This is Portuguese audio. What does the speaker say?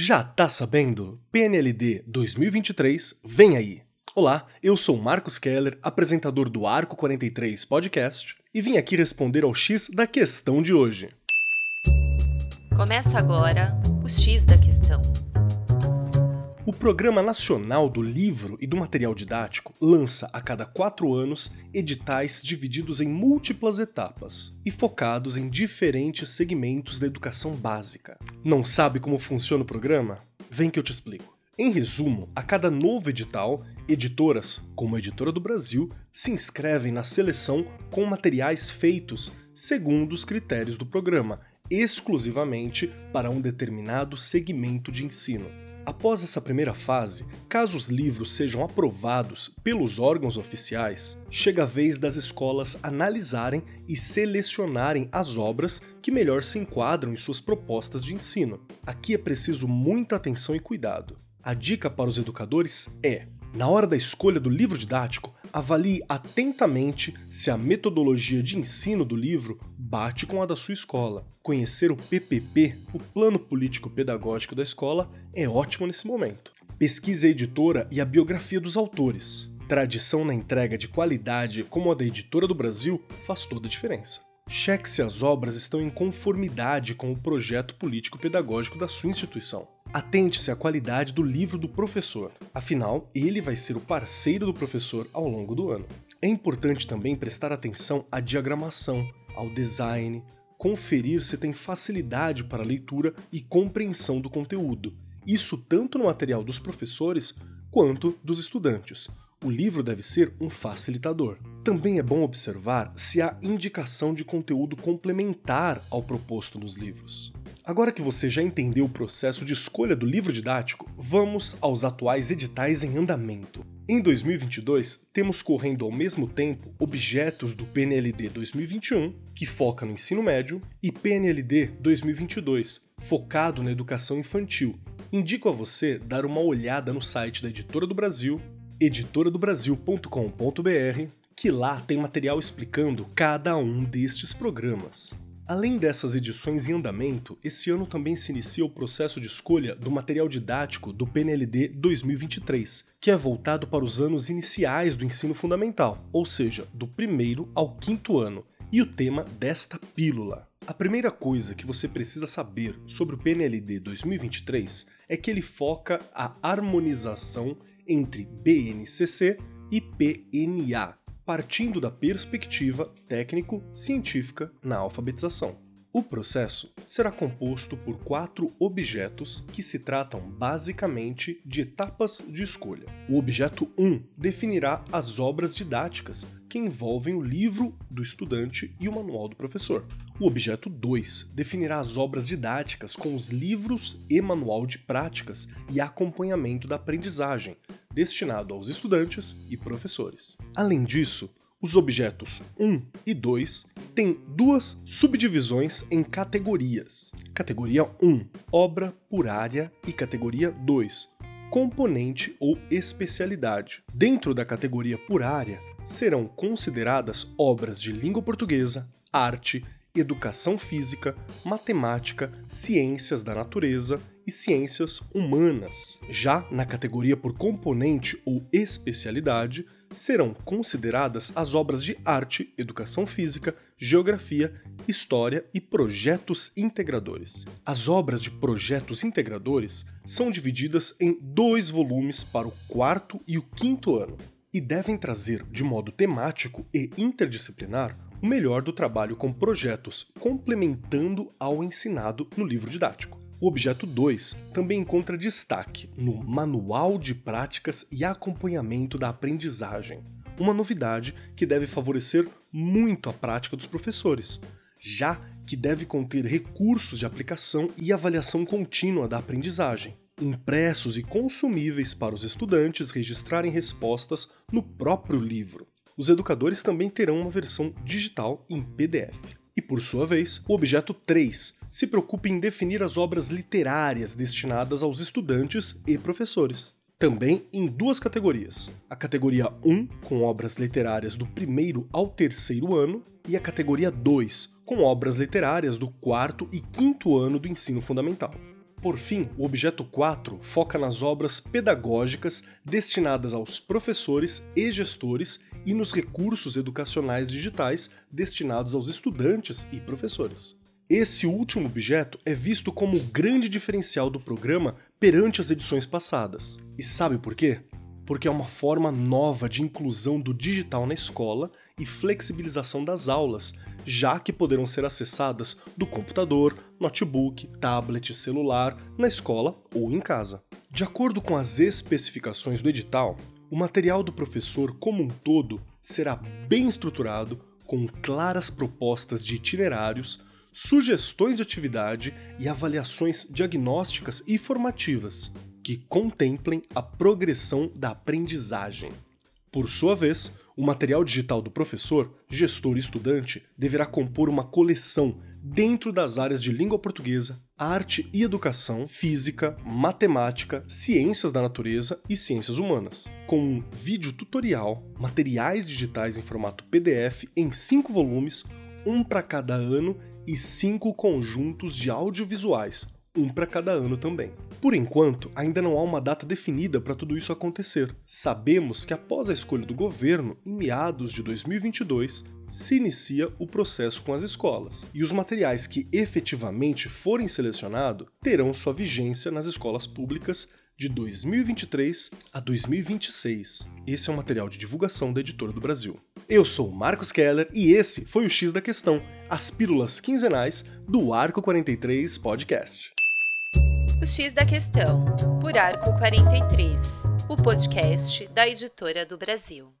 Já tá sabendo? PNLD 2023 vem aí! Olá, eu sou Marcos Keller, apresentador do Arco 43 Podcast, e vim aqui responder ao X da questão de hoje. Começa agora o X da questão. O Programa Nacional do Livro e do Material Didático lança a cada quatro anos editais divididos em múltiplas etapas e focados em diferentes segmentos da educação básica. Não sabe como funciona o programa? Vem que eu te explico. Em resumo, a cada novo edital, editoras, como a Editora do Brasil, se inscrevem na seleção com materiais feitos segundo os critérios do programa, exclusivamente para um determinado segmento de ensino. Após essa primeira fase, caso os livros sejam aprovados pelos órgãos oficiais, chega a vez das escolas analisarem e selecionarem as obras que melhor se enquadram em suas propostas de ensino. Aqui é preciso muita atenção e cuidado. A dica para os educadores é: na hora da escolha do livro didático, avalie atentamente se a metodologia de ensino do livro bate com a da sua escola. Conhecer o PPP, o Plano Político Pedagógico da escola, é ótimo nesse momento. Pesquise a editora e a biografia dos autores. Tradição na entrega de qualidade como a da Editora do Brasil faz toda a diferença. Cheque se as obras estão em conformidade com o projeto político-pedagógico da sua instituição. Atente-se à qualidade do livro do professor, afinal, ele vai ser o parceiro do professor ao longo do ano. É importante também prestar atenção à diagramação, ao design, conferir se tem facilidade para leitura e compreensão do conteúdo. Isso tanto no material dos professores quanto dos estudantes, o livro deve ser um facilitador. Também é bom observar se há indicação de conteúdo complementar ao proposto nos livros. Agora que você já entendeu o processo de escolha do livro didático, vamos aos atuais editais em andamento. Em 2022, temos correndo ao mesmo tempo objetos do PNLD 2021, que foca no ensino médio, e PNLD 2022, focado na educação infantil. Indico a você dar uma olhada no site da Editora do Brasil editoradobrasil.com.br, que lá tem material explicando cada um destes programas. Além dessas edições em andamento, esse ano também se inicia o processo de escolha do material didático do PNLD 2023, que é voltado para os anos iniciais do ensino fundamental, ou seja, do primeiro ao quinto ano, e o tema desta pílula. A primeira coisa que você precisa saber sobre o PNLD 2023 é que ele foca a harmonização entre BNCC e PNA, partindo da perspectiva técnico-científica na alfabetização. O processo será composto por quatro objetos que se tratam basicamente de etapas de escolha. O objeto 1 definirá as obras didáticas que envolvem o livro do estudante e o manual do professor. O objeto 2 definirá as obras didáticas com os livros e manual de práticas e acompanhamento da aprendizagem, destinado aos estudantes e professores. Além disso, os objetos 1 e 2 têm duas subdivisões em categorias. Categoria 1, obra por área, e categoria 2, componente ou especialidade. Dentro da categoria por área, serão consideradas obras de língua portuguesa, arte, educação física, matemática, ciências da natureza e ciências humanas. Já na categoria por componente ou especialidade, serão consideradas as obras de arte, educação física, geografia, história e projetos integradores. As obras de projetos integradores são divididas em dois volumes para o quarto e o quinto ano e devem trazer, de modo temático e interdisciplinar, o melhor do trabalho com projetos complementando ao ensinado no livro didático. O objeto 2 também encontra destaque no Manual de Práticas e Acompanhamento da Aprendizagem, uma novidade que deve favorecer muito a prática dos professores, já que deve conter recursos de aplicação e avaliação contínua da aprendizagem, impressos e consumíveis para os estudantes registrarem respostas no próprio livro. Os educadores também terão uma versão digital em PDF. E por sua vez, o objeto 3 se preocupa em definir as obras literárias destinadas aos estudantes e professores. Também em duas categorias: a categoria 1, com obras literárias do primeiro ao terceiro ano, e a categoria 2, com obras literárias do quarto e quinto ano do ensino fundamental. Por fim, o objeto 4 foca nas obras pedagógicas destinadas aos professores e gestores e nos recursos educacionais digitais destinados aos estudantes e professores. Esse último objeto é visto como o grande diferencial do programa perante as edições passadas. E sabe por quê? Porque é uma forma nova de inclusão do digital na escola e flexibilização das aulas, já que poderão ser acessadas do computador, notebook, tablet, celular, na escola ou em casa. De acordo com as especificações do edital, o material do professor como um todo será bem estruturado, com claras propostas de itinerários, sugestões de atividade e avaliações diagnósticas e formativas que contemplem a progressão da aprendizagem. Por sua vez, o material digital do professor, gestor e estudante deverá compor uma coleção dentro das áreas de língua portuguesa, arte e educação, física, matemática, ciências da natureza e ciências humanas, com um vídeo tutorial, materiais digitais em formato PDF em cinco volumes, um para cada ano e cinco conjuntos de audiovisuais, um para cada ano também. Por enquanto, ainda não há uma data definida para tudo isso acontecer. Sabemos que após a escolha do governo, em meados de 2022, se inicia o processo com as escolas, e os materiais que efetivamente forem selecionados terão sua vigência nas escolas públicas de 2023 a 2026. Esse é um material de divulgação da Editora do Brasil. Eu sou Marcos Keller e esse foi o X da Questão, as pílulas quinzenais do Arco 43 Podcast. X da Questão, por Arco 43, o podcast da Editora do Brasil.